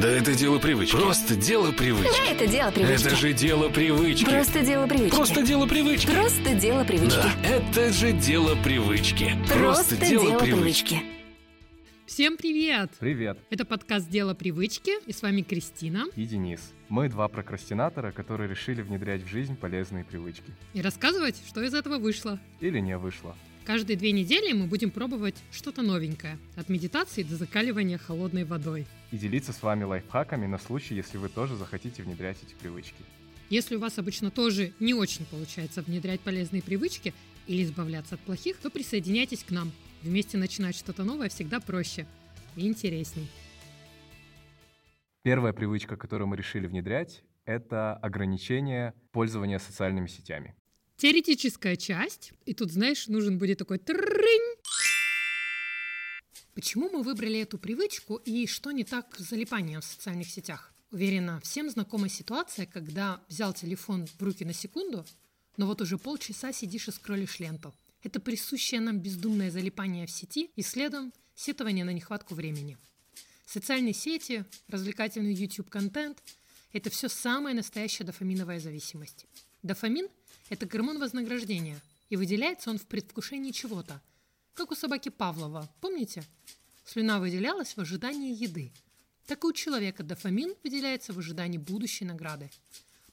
Да это дело привычки. Просто дело привычки. Да, это дело привычки. Это же дело привычки. Просто дело привычки. Просто дело привычки. Просто дело привычки. Да, это же дело привычки. Просто дело привычки. Всем привет! Привет! Это подкаст «Дело привычки» и с вами Кристина. И Денис. Мы два прокрастинатора, которые решили внедрять в жизнь полезные привычки. И рассказывать, что из этого вышло. Или не вышло. Каждые две недели мы будем пробовать что-то новенькое. От медитации до закаливания холодной водой. И делиться с вами лайфхаками на случай, если вы тоже захотите внедрять эти привычки. Если у вас обычно тоже не очень получается внедрять полезные привычки или избавляться от плохих, то присоединяйтесь к нам. Вместе начинать что-то новое всегда проще и интересней. Первая привычка, которую мы решили внедрять, это ограничение пользования социальными сетями. Теоретическая часть, и тут, знаешь, нужен будет такой трынь. Почему мы выбрали эту привычку и что не так с залипанием в социальных сетях? Уверена, всем знакома ситуация, когда взял телефон в руки на секунду, но вот уже полчаса сидишь и скроллишь ленту. Это присущее нам бездумное залипание в сети и следом сетование на нехватку времени. Социальные сети, развлекательный YouTube-контент – это все самая настоящая дофаминовая зависимость. Дофамин – это гормон вознаграждения, и выделяется он в предвкушении чего-то, как у собаки Павлова, помните? Слюна выделялась в ожидании еды. Так и у человека дофамин выделяется в ожидании будущей награды.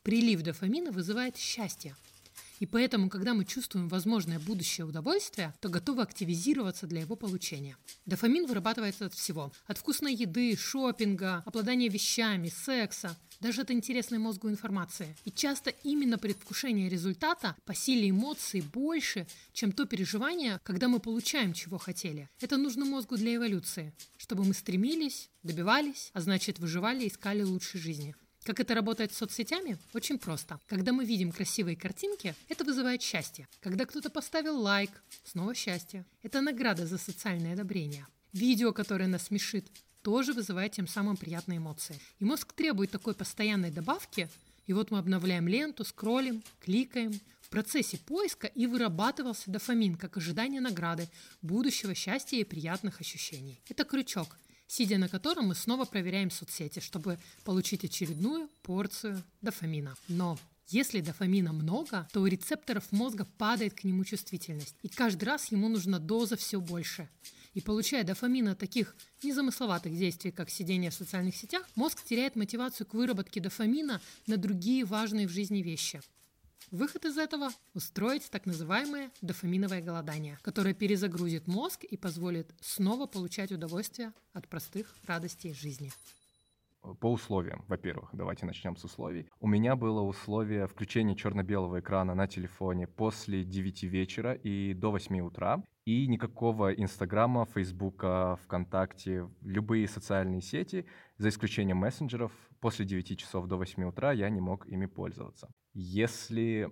Прилив дофамина вызывает счастье – и поэтому, когда мы чувствуем возможное будущее удовольствие, то готовы активизироваться для его получения. Дофамин вырабатывается от всего. От вкусной еды, шопинга, обладания вещами, секса, даже от интересной мозгу информации. И часто именно предвкушение результата по силе эмоций больше, чем то переживание, когда мы получаем, чего хотели. Это нужно мозгу для эволюции, чтобы мы стремились, добивались, а значит выживали, искали лучшей жизни. Как это работает с соцсетями? Очень просто. Когда мы видим красивые картинки, это вызывает счастье. Когда кто-то поставил лайк, снова счастье. Это награда за социальное одобрение. Видео, которое нас смешит, тоже вызывает тем самым приятные эмоции. И мозг требует такой постоянной добавки, и вот мы обновляем ленту, скроллим, кликаем. В процессе поиска и вырабатывался дофамин, как ожидание награды, будущего счастья и приятных ощущений. Это крючок, сидя на котором мы снова проверяем соцсети, чтобы получить очередную порцию дофамина. Но если дофамина много, то у рецепторов мозга падает к нему чувствительность, и каждый раз ему нужна доза все больше. И получая дофамин от таких незамысловатых действий, как сидение в социальных сетях, мозг теряет мотивацию к выработке дофамина на другие важные в жизни вещи. Выход из этого – устроить так называемое дофаминовое голодание, которое перезагрузит мозг и позволит снова получать удовольствие от простых радостей жизни. По условиям, во-первых, давайте начнем с условий. У меня было условие включения черно-белого экрана на телефоне после 9 вечера и до 8 утра. И никакого Инстаграма, Фейсбука, ВКонтакте, любые социальные сети, за исключением мессенджеров, после 9 часов до 8 утра я не мог ими пользоваться. Если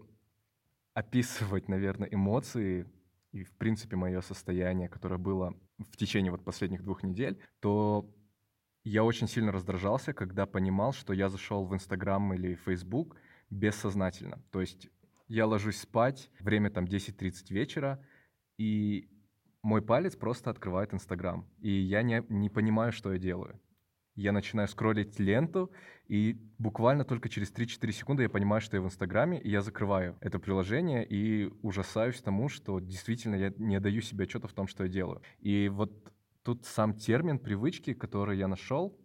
описывать, наверное, эмоции и, в принципе, мое состояние, которое было в течение вот последних двух недель, то я очень сильно раздражался, когда понимал, что я зашел в Инстаграм или Фейсбук бессознательно. То есть я ложусь спать, время там 10-30 вечера, и мой палец просто открывает Инстаграм, и я не, не понимаю, что я делаю я начинаю скроллить ленту, и буквально только через 3-4 секунды я понимаю, что я в Инстаграме, и я закрываю это приложение и ужасаюсь тому, что действительно я не даю себе отчета в том, что я делаю. И вот тут сам термин привычки, который я нашел,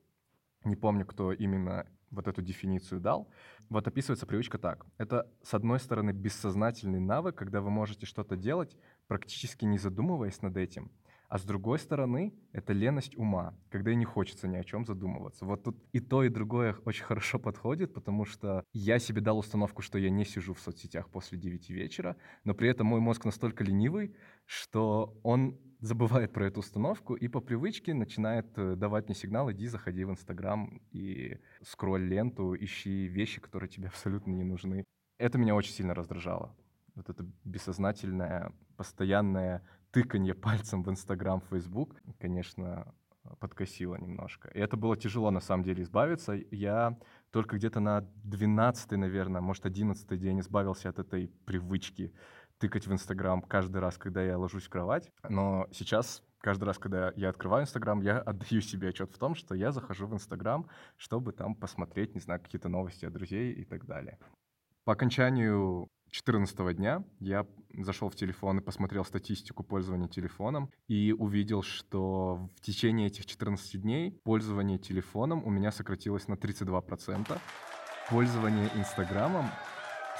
не помню, кто именно вот эту дефиницию дал. Вот описывается привычка так. Это, с одной стороны, бессознательный навык, когда вы можете что-то делать, практически не задумываясь над этим, а с другой стороны, это леность ума, когда и не хочется ни о чем задумываться. Вот тут и то, и другое очень хорошо подходит, потому что я себе дал установку, что я не сижу в соцсетях после 9 вечера, но при этом мой мозг настолько ленивый, что он забывает про эту установку и по привычке начинает э, давать мне сигнал, иди, заходи в Инстаграм и скролль ленту, ищи вещи, которые тебе абсолютно не нужны. Это меня очень сильно раздражало. Вот это бессознательное, постоянное тыканье пальцем в Инстаграм, Фейсбук, конечно, подкосило немножко. И это было тяжело, на самом деле, избавиться. Я только где-то на 12 наверное, может, 11 день избавился от этой привычки тыкать в Инстаграм каждый раз, когда я ложусь в кровать. Но сейчас каждый раз, когда я открываю Инстаграм, я отдаю себе отчет в том, что я захожу в Инстаграм, чтобы там посмотреть, не знаю, какие-то новости от друзей и так далее. По окончанию 14 дня я зашел в телефон и посмотрел статистику пользования телефоном и увидел, что в течение этих 14 дней пользование телефоном у меня сократилось на 32%. Пользование Инстаграмом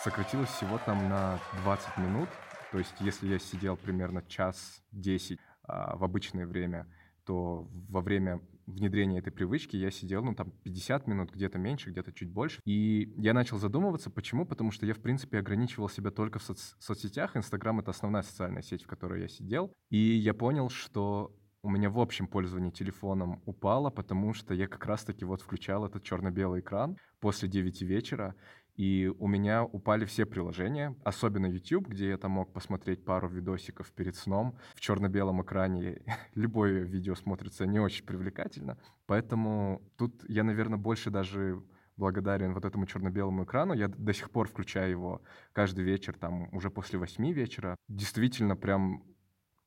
сократилось всего там на 20 минут. То есть если я сидел примерно час 10 а, в обычное время, то во время внедрения этой привычки я сидел, ну, там, 50 минут, где-то меньше, где-то чуть больше. И я начал задумываться, почему? Потому что я, в принципе, ограничивал себя только в соц- соцсетях. Инстаграм — это основная социальная сеть, в которой я сидел. И я понял, что у меня в общем пользование телефоном упало, потому что я как раз-таки вот включал этот черно-белый экран после 9 вечера, и у меня упали все приложения, особенно YouTube, где я там мог посмотреть пару видосиков перед сном. В черно-белом экране любое видео смотрится не очень привлекательно. Поэтому тут я, наверное, больше даже благодарен вот этому черно-белому экрану. Я до сих пор включаю его каждый вечер, там, уже после восьми вечера. Действительно, прям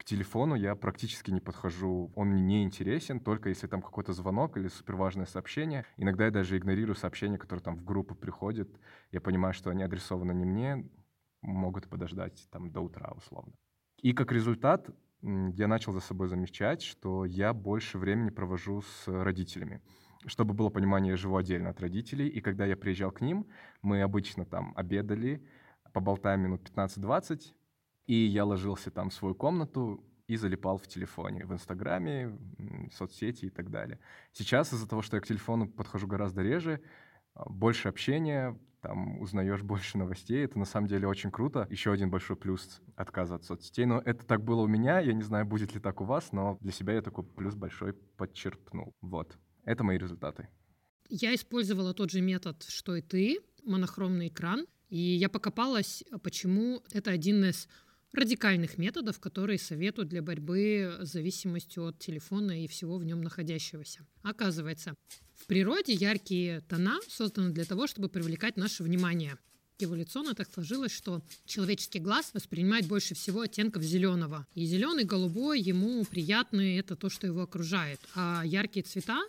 телефону я практически не подхожу. Он мне не интересен, только если там какой-то звонок или суперважное сообщение. Иногда я даже игнорирую сообщения, которые там в группу приходят. Я понимаю, что они адресованы не мне, могут подождать там до утра условно. И как результат я начал за собой замечать, что я больше времени провожу с родителями. Чтобы было понимание, я живу отдельно от родителей, и когда я приезжал к ним, мы обычно там обедали, поболтаем минут 15-20, и я ложился там в свою комнату и залипал в телефоне, в Инстаграме, в соцсети и так далее. Сейчас из-за того, что я к телефону подхожу гораздо реже, а, больше общения, там узнаешь больше новостей. Это на самом деле очень круто. Еще один большой плюс отказа от соцсетей. Но это так было у меня. Я не знаю, будет ли так у вас, но для себя я такой плюс большой подчеркнул. Вот. Это мои результаты. Я использовала тот же метод, что и ты, монохромный экран. И я покопалась, почему это один из радикальных методов, которые советуют для борьбы с зависимостью от телефона и всего в нем находящегося. Оказывается, в природе яркие тона созданы для того, чтобы привлекать наше внимание. Эволюционно так сложилось, что человеческий глаз воспринимает больше всего оттенков зеленого. И зеленый, голубой ему приятны, это то, что его окружает. А яркие цвета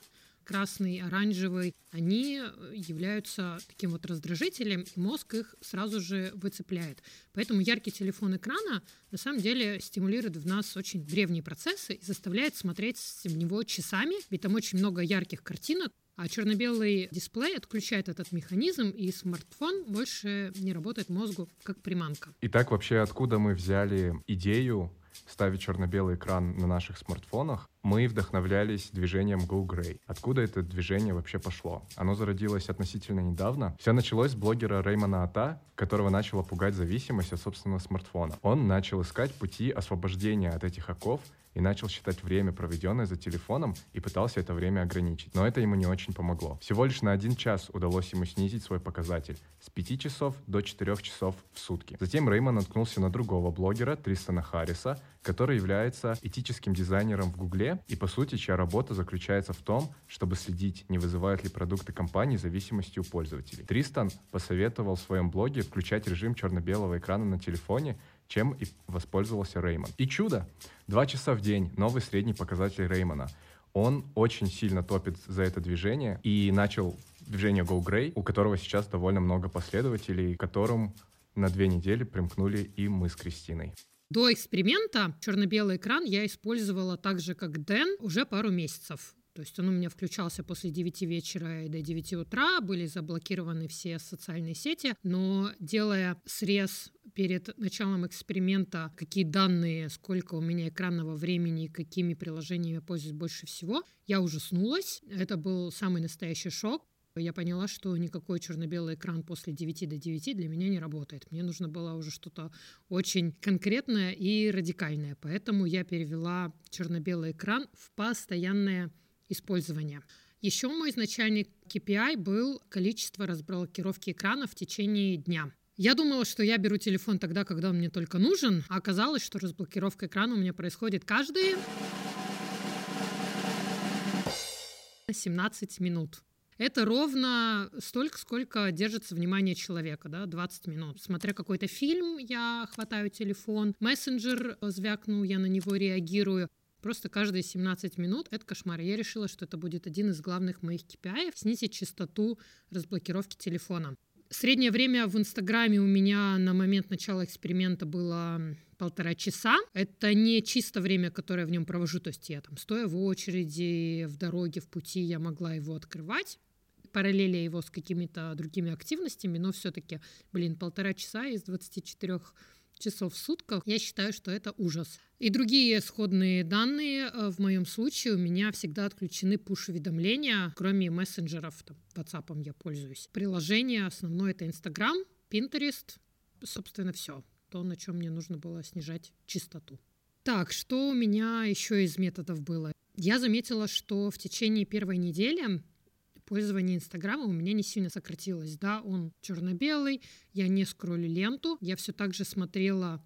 красный, оранжевый, они являются таким вот раздражителем, и мозг их сразу же выцепляет. Поэтому яркий телефон экрана на самом деле стимулирует в нас очень древние процессы и заставляет смотреть в него часами, ведь там очень много ярких картинок, а черно-белый дисплей отключает этот механизм, и смартфон больше не работает мозгу как приманка. Итак, вообще откуда мы взяли идею ставить черно-белый экран на наших смартфонах, мы вдохновлялись движением Go Grey. Откуда это движение вообще пошло? Оно зародилось относительно недавно. Все началось с блогера Реймона Ата, которого начала пугать зависимость от собственного смартфона. Он начал искать пути освобождения от этих оков и начал считать время, проведенное за телефоном, и пытался это время ограничить. Но это ему не очень помогло. Всего лишь на один час удалось ему снизить свой показатель с 5 часов до 4 часов в сутки. Затем Реймон наткнулся на другого блогера, Тристона Харриса, который является этическим дизайнером в Гугле, и по сути, чья работа заключается в том, чтобы следить, не вызывают ли продукты компании зависимости у пользователей. Тристан посоветовал в своем блоге включать режим черно-белого экрана на телефоне, чем и воспользовался Реймон. И чудо! Два часа в день, новый средний показатель Реймона. Он очень сильно топит за это движение и начал движение Go Grey, у которого сейчас довольно много последователей, которым на две недели примкнули и мы с Кристиной. До эксперимента черно-белый экран я использовала так же, как Дэн, уже пару месяцев. То есть он у меня включался после 9 вечера и до 9 утра, были заблокированы все социальные сети, но делая срез перед началом эксперимента, какие данные, сколько у меня экранного времени, какими приложениями я пользуюсь больше всего, я ужаснулась. Это был самый настоящий шок. Я поняла, что никакой черно-белый экран после 9 до 9 для меня не работает. Мне нужно было уже что-то очень конкретное и радикальное. Поэтому я перевела черно-белый экран в постоянное использования. Еще мой изначальный KPI был количество разблокировки экрана в течение дня. Я думала, что я беру телефон тогда, когда он мне только нужен, а оказалось, что разблокировка экрана у меня происходит каждые 17 минут. Это ровно столько, сколько держится внимание человека, да, 20 минут. Смотря какой-то фильм, я хватаю телефон, мессенджер звякнул, я на него реагирую. Просто каждые 17 минут — это кошмар. Я решила, что это будет один из главных моих KPI — снизить частоту разблокировки телефона. Среднее время в Инстаграме у меня на момент начала эксперимента было полтора часа. Это не чисто время, которое в нем провожу, то есть я там стоя в очереди, в дороге, в пути, я могла его открывать параллеля его с какими-то другими активностями, но все-таки, блин, полтора часа из 24 часов в сутках, я считаю, что это ужас. И другие сходные данные э, в моем случае у меня всегда отключены пуш-уведомления, кроме мессенджеров, там, WhatsApp я пользуюсь. Приложение основное это Instagram, Pinterest, собственно, все. То, на чем мне нужно было снижать частоту. Так, что у меня еще из методов было? Я заметила, что в течение первой недели пользование Инстаграма у меня не сильно сократилось. Да, он черно-белый, я не скроллю ленту, я все так же смотрела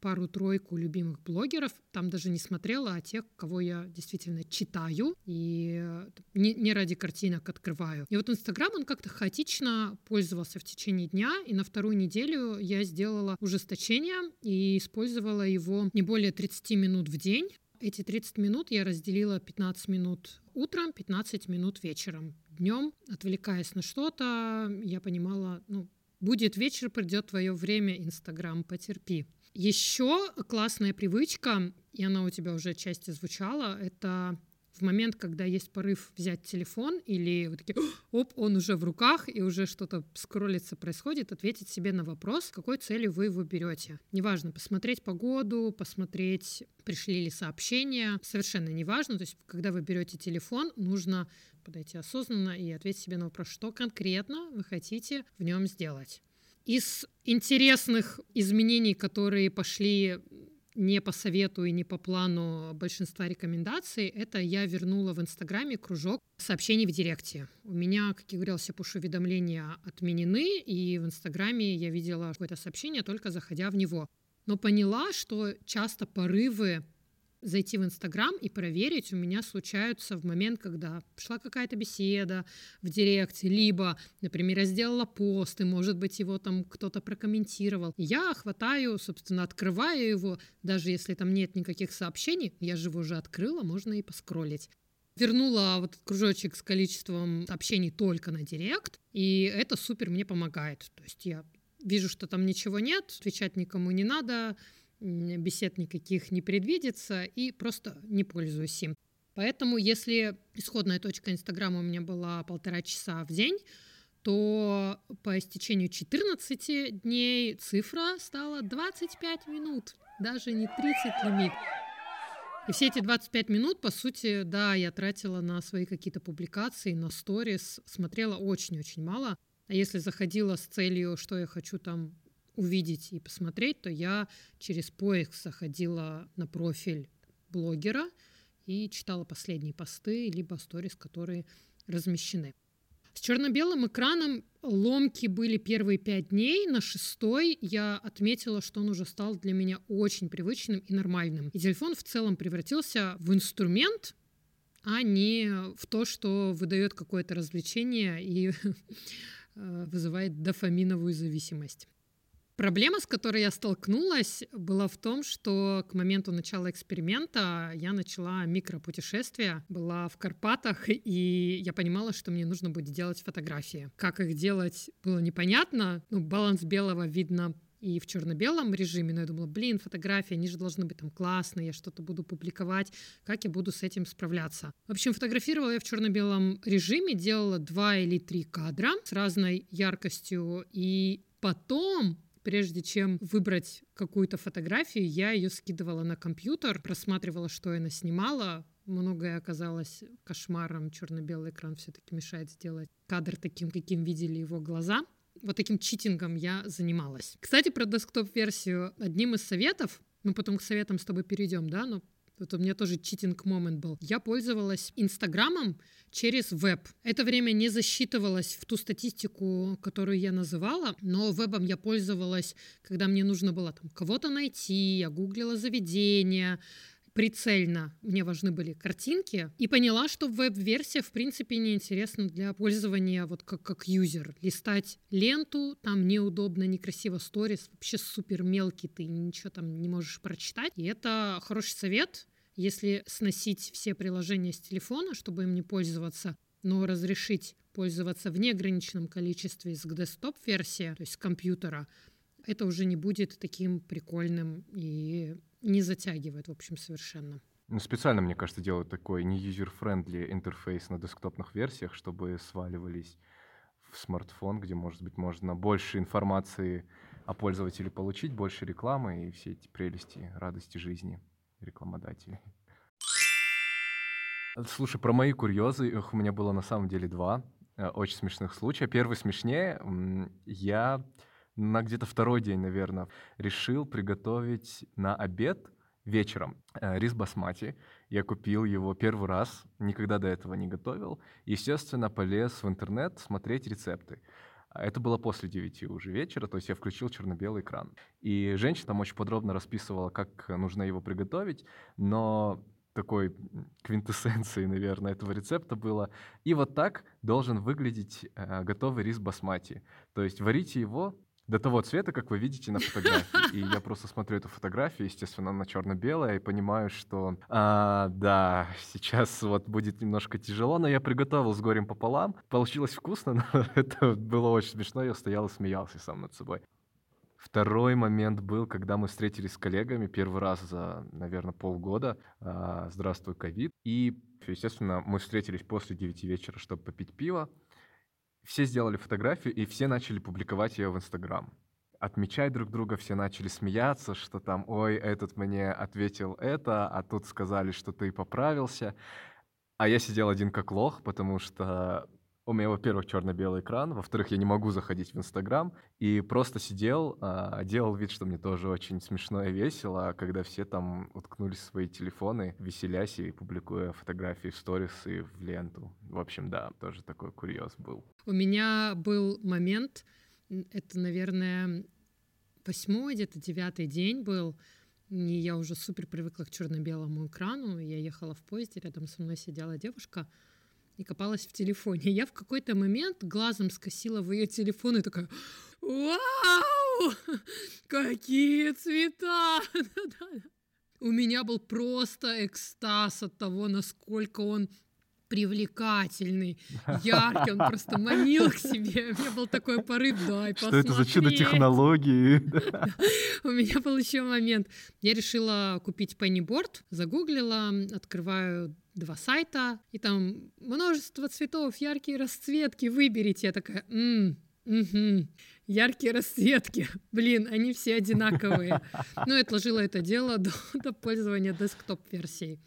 пару-тройку любимых блогеров, там даже не смотрела, а тех, кого я действительно читаю и э, не, не ради картинок открываю. И вот Инстаграм, он как-то хаотично пользовался в течение дня, и на вторую неделю я сделала ужесточение и использовала его не более 30 минут в день. Эти 30 минут я разделила 15 минут утром, 15 минут вечером днем, отвлекаясь на что-то, я понимала, ну, будет вечер, придет твое время, Инстаграм, потерпи. Еще классная привычка, и она у тебя уже отчасти звучала, это в момент, когда есть порыв взять телефон или вот такие, оп, он уже в руках и уже что-то скроллится происходит, ответить себе на вопрос, какой целью вы его берете. Неважно, посмотреть погоду, посмотреть, пришли ли сообщения, совершенно неважно. То есть, когда вы берете телефон, нужно подойти осознанно и ответить себе на вопрос, что конкретно вы хотите в нем сделать. Из интересных изменений, которые пошли не по совету и не по плану большинства рекомендаций, это я вернула в Инстаграме кружок сообщений в Директе. У меня, как я говорила, все пуш-уведомления отменены, и в Инстаграме я видела какое-то сообщение, только заходя в него. Но поняла, что часто порывы зайти в Инстаграм и проверить у меня случаются в момент, когда шла какая-то беседа в директе, либо, например, я сделала пост, и, может быть, его там кто-то прокомментировал. я хватаю, собственно, открываю его, даже если там нет никаких сообщений, я же его уже открыла, можно и поскролить вернула вот кружочек с количеством сообщений только на директ, и это супер мне помогает. То есть я вижу, что там ничего нет, отвечать никому не надо, бесед никаких не предвидится и просто не пользуюсь им. Поэтому если исходная точка Инстаграма у меня была полтора часа в день, то по истечению 14 дней цифра стала 25 минут, даже не 30 лимит. И все эти 25 минут, по сути, да, я тратила на свои какие-то публикации, на сторис, смотрела очень-очень мало. А если заходила с целью, что я хочу там увидеть и посмотреть, то я через поиск заходила на профиль блогера и читала последние посты, либо сторис, которые размещены. С черно-белым экраном ломки были первые пять дней. На шестой я отметила, что он уже стал для меня очень привычным и нормальным. И телефон в целом превратился в инструмент, а не в то, что выдает какое-то развлечение и э, вызывает дофаминовую зависимость. Проблема, с которой я столкнулась, была в том, что к моменту начала эксперимента я начала микропутешествие, была в Карпатах, и я понимала, что мне нужно будет делать фотографии. Как их делать, было непонятно. Ну, баланс белого видно и в черно-белом режиме, но я думала, блин, фотографии, они же должны быть там классные, я что-то буду публиковать, как я буду с этим справляться. В общем, фотографировала я в черно-белом режиме, делала два или три кадра с разной яркостью, и потом прежде чем выбрать какую-то фотографию, я ее скидывала на компьютер, просматривала, что я наснимала, многое оказалось кошмаром. Черно-белый экран все-таки мешает сделать кадр таким, каким видели его глаза. Вот таким читингом я занималась. Кстати, про десктоп-версию. Одним из советов, мы потом к советам с тобой перейдем, да, но вот у меня тоже читинг момент был. Я пользовалась Инстаграмом через веб. Это время не засчитывалось в ту статистику, которую я называла, но вебом я пользовалась, когда мне нужно было там кого-то найти, я гуглила заведения, прицельно мне важны были картинки, и поняла, что веб-версия, в принципе, неинтересна для пользования вот как, как юзер. Листать ленту, там неудобно, некрасиво, сторис, вообще супер мелкий, ты ничего там не можешь прочитать. И это хороший совет. Если сносить все приложения с телефона, чтобы им не пользоваться, но разрешить пользоваться в неограниченном количестве с десктоп-версии, то есть с компьютера, это уже не будет таким прикольным и не затягивает, в общем, совершенно. Ну, специально, мне кажется, делают такой не user-friendly интерфейс на десктопных версиях, чтобы сваливались в смартфон, где, может быть, можно больше информации о пользователе получить, больше рекламы и все эти прелести, радости жизни рекламодателей. Слушай, про мои курьезы, их у меня было на самом деле два э, очень смешных случая. Первый смешнее. Я на где-то второй день, наверное, решил приготовить на обед вечером э, рис басмати. Я купил его первый раз, никогда до этого не готовил. Естественно, полез в интернет смотреть рецепты. Это было после 9 уже вечера, то есть я включил черно-белый экран. И женщина там очень подробно расписывала, как нужно его приготовить, но такой квинтэссенцией, наверное, этого рецепта было. И вот так должен выглядеть э, готовый рис басмати. То есть варите его до того цвета, как вы видите на фотографии. И я просто смотрю эту фотографию, естественно, на черно-белое, и понимаю, что а, да, сейчас вот будет немножко тяжело, но я приготовил с горем пополам. Получилось вкусно, но это было очень смешно. Я стоял и смеялся сам над собой. Второй момент был, когда мы встретились с коллегами первый раз за, наверное, полгода. А, здравствуй, ковид. И, естественно, мы встретились после 9 вечера, чтобы попить пиво все сделали фотографию, и все начали публиковать ее в Инстаграм. Отмечать друг друга, все начали смеяться, что там, ой, этот мне ответил это, а тут сказали, что ты поправился. А я сидел один как лох, потому что у меня, во-первых, черно-белый экран, во-вторых, я не могу заходить в Инстаграм, и просто сидел, а, делал вид, что мне тоже очень смешно и весело, когда все там уткнулись в свои телефоны, веселясь и публикуя фотографии в сторис и в ленту. В общем, да, тоже такой курьез был. У меня был момент, это, наверное, восьмой, где-то девятый день был, и я уже супер привыкла к черно-белому экрану. Я ехала в поезде, рядом со мной сидела девушка — и копалась в телефоне. Я в какой-то момент глазом скосила в ее телефон и такая, вау, какие цвета! У меня был просто экстаз от того, насколько он привлекательный, яркий, он просто манил к себе. У меня был такой порыв, дай Что это за чудо-технологии? У меня был еще момент. Я решила купить пенниборд, загуглила, открываю два сайта, и там множество цветов, яркие расцветки, выберите. Я такая, м Угу. Яркие расцветки. Блин, они все одинаковые. Ну и отложила это дело до, до пользования десктоп-версией.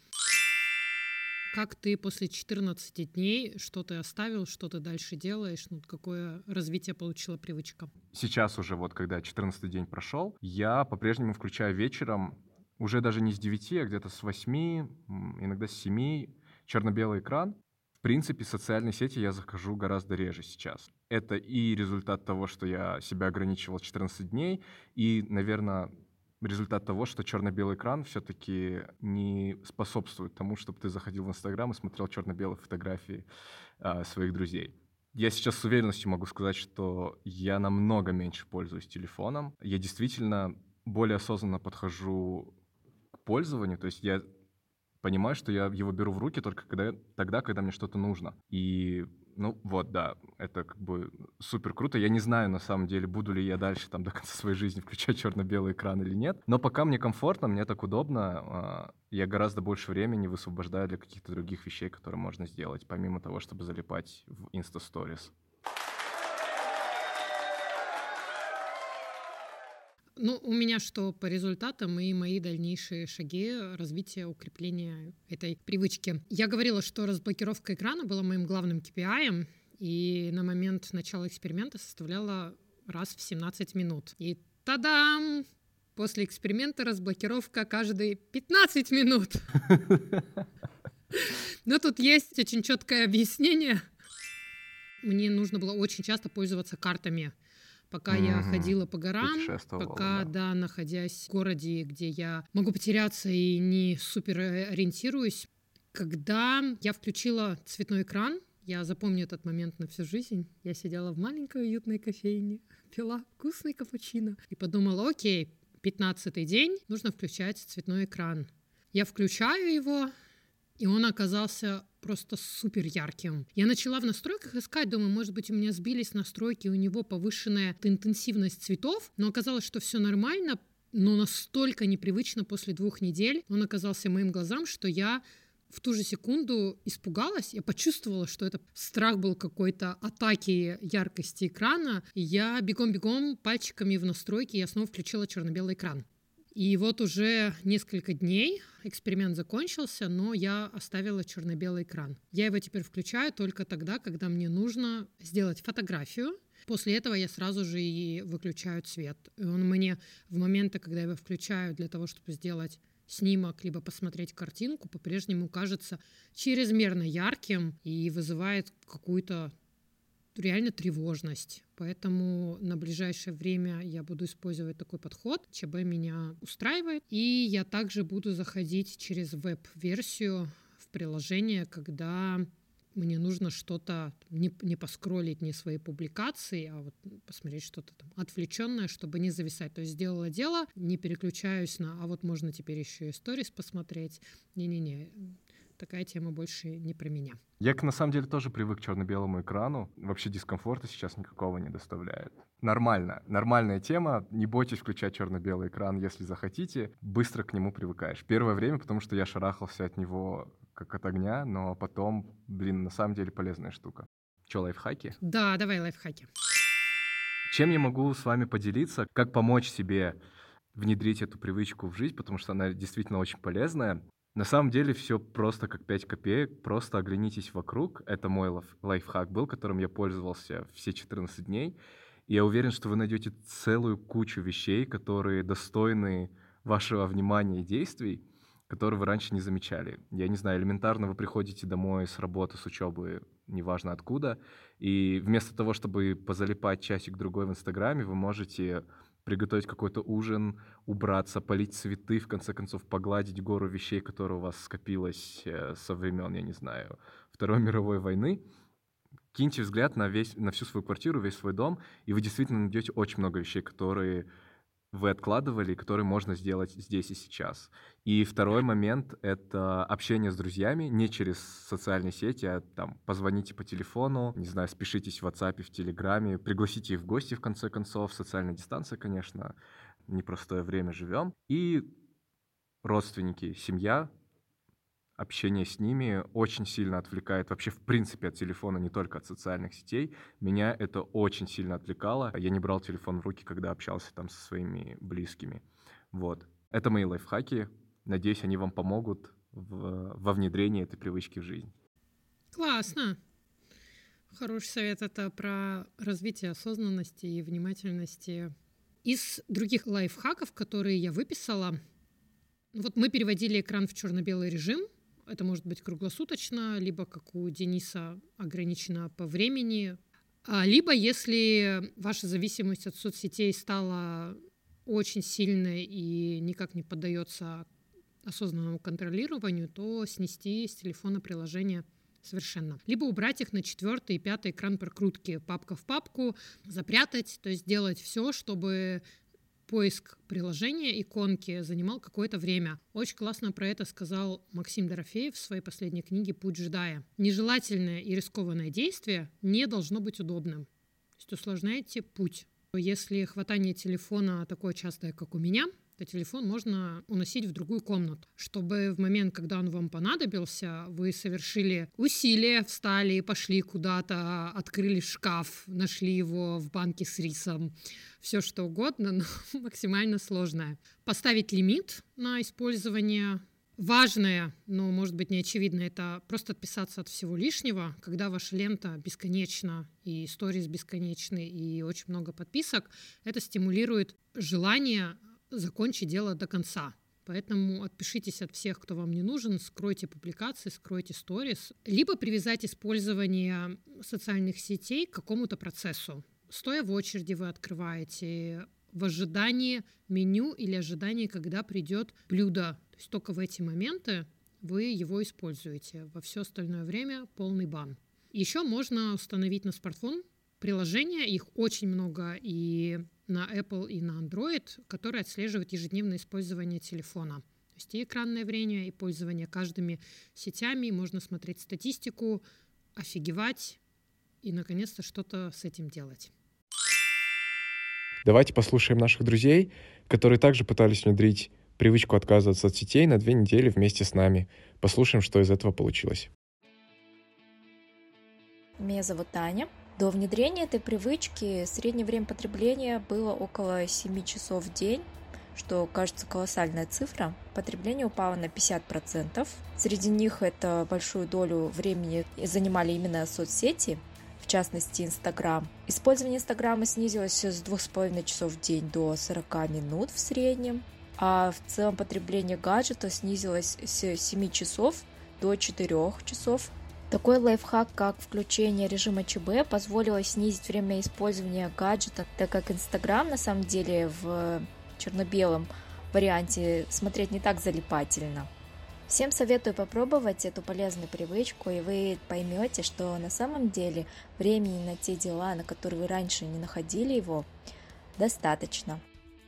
Как ты после 14 дней, что ты оставил, что ты дальше делаешь, ну, какое развитие получила привычка? Сейчас уже, вот когда 14 день прошел, я по-прежнему включаю вечером, уже даже не с 9, а где-то с 8, иногда с 7, черно-белый экран. В принципе, социальные сети я захожу гораздо реже сейчас. Это и результат того, что я себя ограничивал 14 дней, и, наверное, результат того, что черно-белый экран все-таки не способствует тому, чтобы ты заходил в Инстаграм и смотрел черно-белые фотографии э, своих друзей. Я сейчас с уверенностью могу сказать, что я намного меньше пользуюсь телефоном. Я действительно более осознанно подхожу пользованию. То есть я понимаю, что я его беру в руки только когда, тогда, когда мне что-то нужно. И ну вот, да, это как бы супер круто. Я не знаю, на самом деле, буду ли я дальше там до конца своей жизни включать черно-белый экран или нет. Но пока мне комфортно, мне так удобно, а, я гораздо больше времени высвобождаю для каких-то других вещей, которые можно сделать, помимо того, чтобы залипать в Insta Stories. Ну, у меня что по результатам и мои дальнейшие шаги развития, укрепления этой привычки. Я говорила, что разблокировка экрана была моим главным KPI, и на момент начала эксперимента составляла раз в 17 минут. И тадам! После эксперимента разблокировка каждые 15 минут. Но тут есть очень четкое объяснение. Мне нужно было очень часто пользоваться картами пока угу. я ходила по горам, пока, да. да, находясь в городе, где я могу потеряться и не супер ориентируюсь. Когда я включила цветной экран, я запомню этот момент на всю жизнь. Я сидела в маленькой уютной кофейне, пила вкусный капучино и подумала, окей, 15 день, нужно включать цветной экран. Я включаю его, и он оказался просто супер ярким. Я начала в настройках искать, думаю, может быть, у меня сбились настройки, у него повышенная интенсивность цветов, но оказалось, что все нормально, но настолько непривычно после двух недель он оказался моим глазам, что я в ту же секунду испугалась, я почувствовала, что это страх был какой-то атаки яркости экрана, и я бегом-бегом пальчиками в настройки я снова включила черно-белый экран. И вот уже несколько дней эксперимент закончился, но я оставила черно-белый экран. Я его теперь включаю только тогда, когда мне нужно сделать фотографию. После этого я сразу же и выключаю цвет. И он мне в моменты, когда я его включаю для того, чтобы сделать снимок, либо посмотреть картинку, по-прежнему кажется чрезмерно ярким и вызывает какую-то реально тревожность. Поэтому на ближайшее время я буду использовать такой подход. ЧБ меня устраивает. И я также буду заходить через веб-версию в приложение, когда мне нужно что-то не, не поскролить не свои публикации, а вот посмотреть что-то там отвлеченное, чтобы не зависать. То есть сделала дело, не переключаюсь на, а вот можно теперь еще и сторис посмотреть. Не-не-не, такая тема больше не про меня. Я, на самом деле, тоже привык к черно-белому экрану. Вообще дискомфорта сейчас никакого не доставляет. Нормально. Нормальная тема. Не бойтесь включать черно-белый экран, если захотите. Быстро к нему привыкаешь. Первое время, потому что я шарахался от него как от огня, но потом, блин, на самом деле полезная штука. Че, лайфхаки? Да, давай лайфхаки. Чем я могу с вами поделиться? Как помочь себе внедрить эту привычку в жизнь, потому что она действительно очень полезная. На самом деле все просто как 5 копеек, просто оглянитесь вокруг. Это мой лайфхак был, которым я пользовался все 14 дней. И я уверен, что вы найдете целую кучу вещей, которые достойны вашего внимания и действий, которые вы раньше не замечали. Я не знаю, элементарно вы приходите домой с работы, с учебы, неважно откуда, и вместо того, чтобы позалипать часик-другой в Инстаграме, вы можете приготовить какой-то ужин, убраться, полить цветы, в конце концов погладить гору вещей, которые у вас скопилось э, со времен, я не знаю, Второй мировой войны. Киньте взгляд на, весь, на всю свою квартиру, весь свой дом, и вы действительно найдете очень много вещей, которые вы откладывали, которые можно сделать здесь и сейчас. И второй момент — это общение с друзьями не через социальные сети, а там позвоните по телефону, не знаю, спешитесь в WhatsApp, в Телеграме, пригласите их в гости, в конце концов, социальная дистанция, конечно, непростое время живем. И родственники, семья, общение с ними очень сильно отвлекает вообще в принципе от телефона, не только от социальных сетей. Меня это очень сильно отвлекало. Я не брал телефон в руки, когда общался там со своими близкими. Вот. Это мои лайфхаки. Надеюсь, они вам помогут в, во внедрении этой привычки в жизнь. Классно. Хороший совет это про развитие осознанности и внимательности. Из других лайфхаков, которые я выписала, вот мы переводили экран в черно-белый режим, это может быть круглосуточно, либо, как у Дениса, ограничено по времени. А, либо, если ваша зависимость от соцсетей стала очень сильной и никак не поддается осознанному контролированию, то снести с телефона приложение совершенно. Либо убрать их на четвертый и пятый экран прокрутки, папка в папку, запрятать, то есть делать все, чтобы поиск приложения, иконки занимал какое-то время. Очень классно про это сказал Максим Дорофеев в своей последней книге «Путь джедая». Нежелательное и рискованное действие не должно быть удобным. То есть усложняйте путь. Если хватание телефона такое частое, как у меня, то телефон можно уносить в другую комнату, чтобы в момент, когда он вам понадобился, вы совершили усилия, встали пошли куда-то, открыли шкаф, нашли его в банке с рисом, все что угодно, но максимально сложное. Поставить лимит на использование Важное, но, может быть, не очевидно, это просто отписаться от всего лишнего. Когда ваша лента бесконечна, и сторис бесконечны, и очень много подписок, это стимулирует желание закончить дело до конца. Поэтому отпишитесь от всех, кто вам не нужен, скройте публикации, скройте сторис, либо привязать использование социальных сетей к какому-то процессу. Стоя в очереди вы открываете в ожидании меню или ожидании, когда придет блюдо. То есть только в эти моменты вы его используете. Во все остальное время полный бан. Еще можно установить на смартфон приложения, их очень много, и на Apple и на Android, которые отслеживают ежедневное использование телефона. То есть и экранное время, и пользование каждыми сетями, можно смотреть статистику, офигевать и, наконец-то, что-то с этим делать. Давайте послушаем наших друзей, которые также пытались внедрить привычку отказываться от сетей на две недели вместе с нами. Послушаем, что из этого получилось. Меня зовут Таня. До внедрения этой привычки среднее время потребления было около 7 часов в день, что кажется колоссальная цифра. Потребление упало на 50%. Среди них это большую долю времени занимали именно соцсети, в частности Инстаграм. Использование Инстаграма снизилось с 2,5 часов в день до 40 минут в среднем а в целом потребление гаджета снизилось с 7 часов до 4 часов. Такой лайфхак, как включение режима ЧБ, позволило снизить время использования гаджета, так как Инстаграм на самом деле в черно-белом варианте смотреть не так залипательно. Всем советую попробовать эту полезную привычку, и вы поймете, что на самом деле времени на те дела, на которые вы раньше не находили его, достаточно.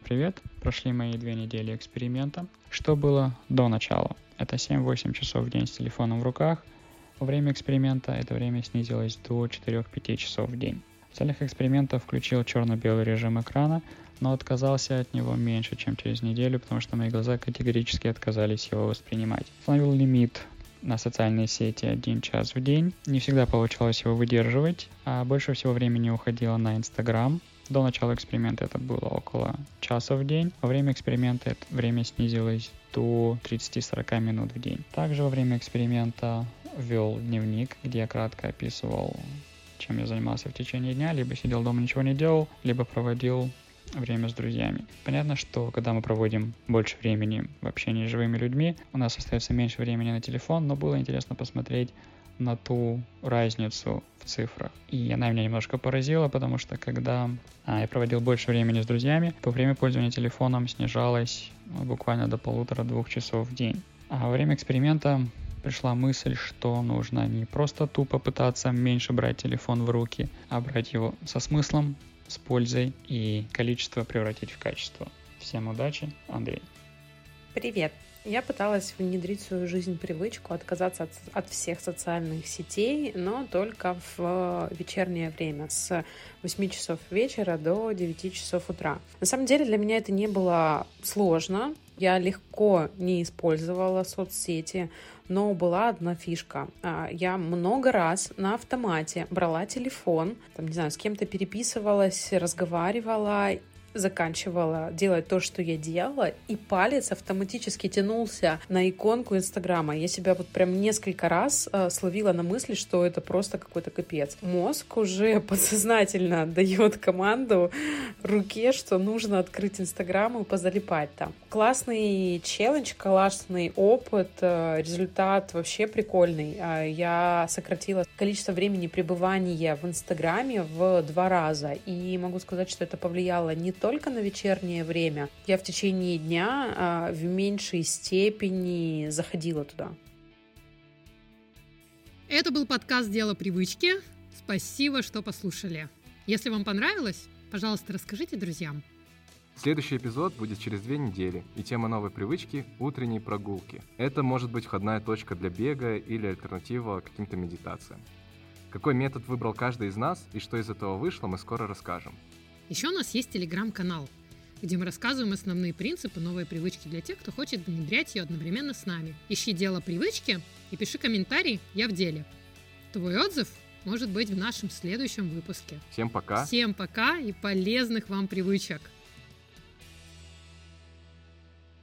Привет, прошли мои две недели эксперимента. Что было до начала? Это 7-8 часов в день с телефоном в руках. Во время эксперимента это время снизилось до 4-5 часов в день. В целях эксперимента включил черно-белый режим экрана, но отказался от него меньше, чем через неделю, потому что мои глаза категорически отказались его воспринимать. Установил лимит на социальные сети один час в день. Не всегда получалось его выдерживать, а больше всего времени уходило на Инстаграм, до начала эксперимента это было около часа в день. Во время эксперимента это время снизилось до 30-40 минут в день. Также во время эксперимента вел дневник, где я кратко описывал, чем я занимался в течение дня, либо сидел дома, ничего не делал, либо проводил время с друзьями. Понятно, что когда мы проводим больше времени в общении с живыми людьми, у нас остается меньше времени на телефон, но было интересно посмотреть на ту разницу в цифрах. И она меня немножко поразила, потому что когда а, я проводил больше времени с друзьями, то время пользования телефоном снижалось ну, буквально до полутора-двух часов в день. А во время эксперимента пришла мысль, что нужно не просто тупо пытаться меньше брать телефон в руки, а брать его со смыслом, с пользой и количество превратить в качество. Всем удачи, Андрей. Привет! Я пыталась внедрить в свою жизнь привычку отказаться от, от всех социальных сетей, но только в вечернее время, с 8 часов вечера до 9 часов утра. На самом деле для меня это не было сложно. Я легко не использовала соцсети, но была одна фишка. А, я много раз на автомате брала телефон, там, не знаю, с кем-то переписывалась, разговаривала заканчивала делать то, что я делала, и палец автоматически тянулся на иконку Инстаграма. Я себя вот прям несколько раз э, словила на мысли, что это просто какой-то капец. Мозг уже подсознательно дает команду руке, что нужно открыть Инстаграм и позалипать там. Классный челлендж, классный опыт, э, результат вообще прикольный. Э, я сократила количество времени пребывания в Инстаграме в два раза, и могу сказать, что это повлияло не только на вечернее время. Я в течение дня а, в меньшей степени заходила туда. Это был подкаст «Дело привычки». Спасибо, что послушали. Если вам понравилось, пожалуйста, расскажите друзьям. Следующий эпизод будет через две недели, и тема новой привычки – утренние прогулки. Это может быть входная точка для бега или альтернатива каким-то медитациям. Какой метод выбрал каждый из нас и что из этого вышло, мы скоро расскажем. Еще у нас есть телеграм-канал, где мы рассказываем основные принципы новой привычки для тех, кто хочет внедрять ее одновременно с нами. Ищи дело привычки и пиши комментарий «Я в деле». Твой отзыв может быть в нашем следующем выпуске. Всем пока. Всем пока и полезных вам привычек.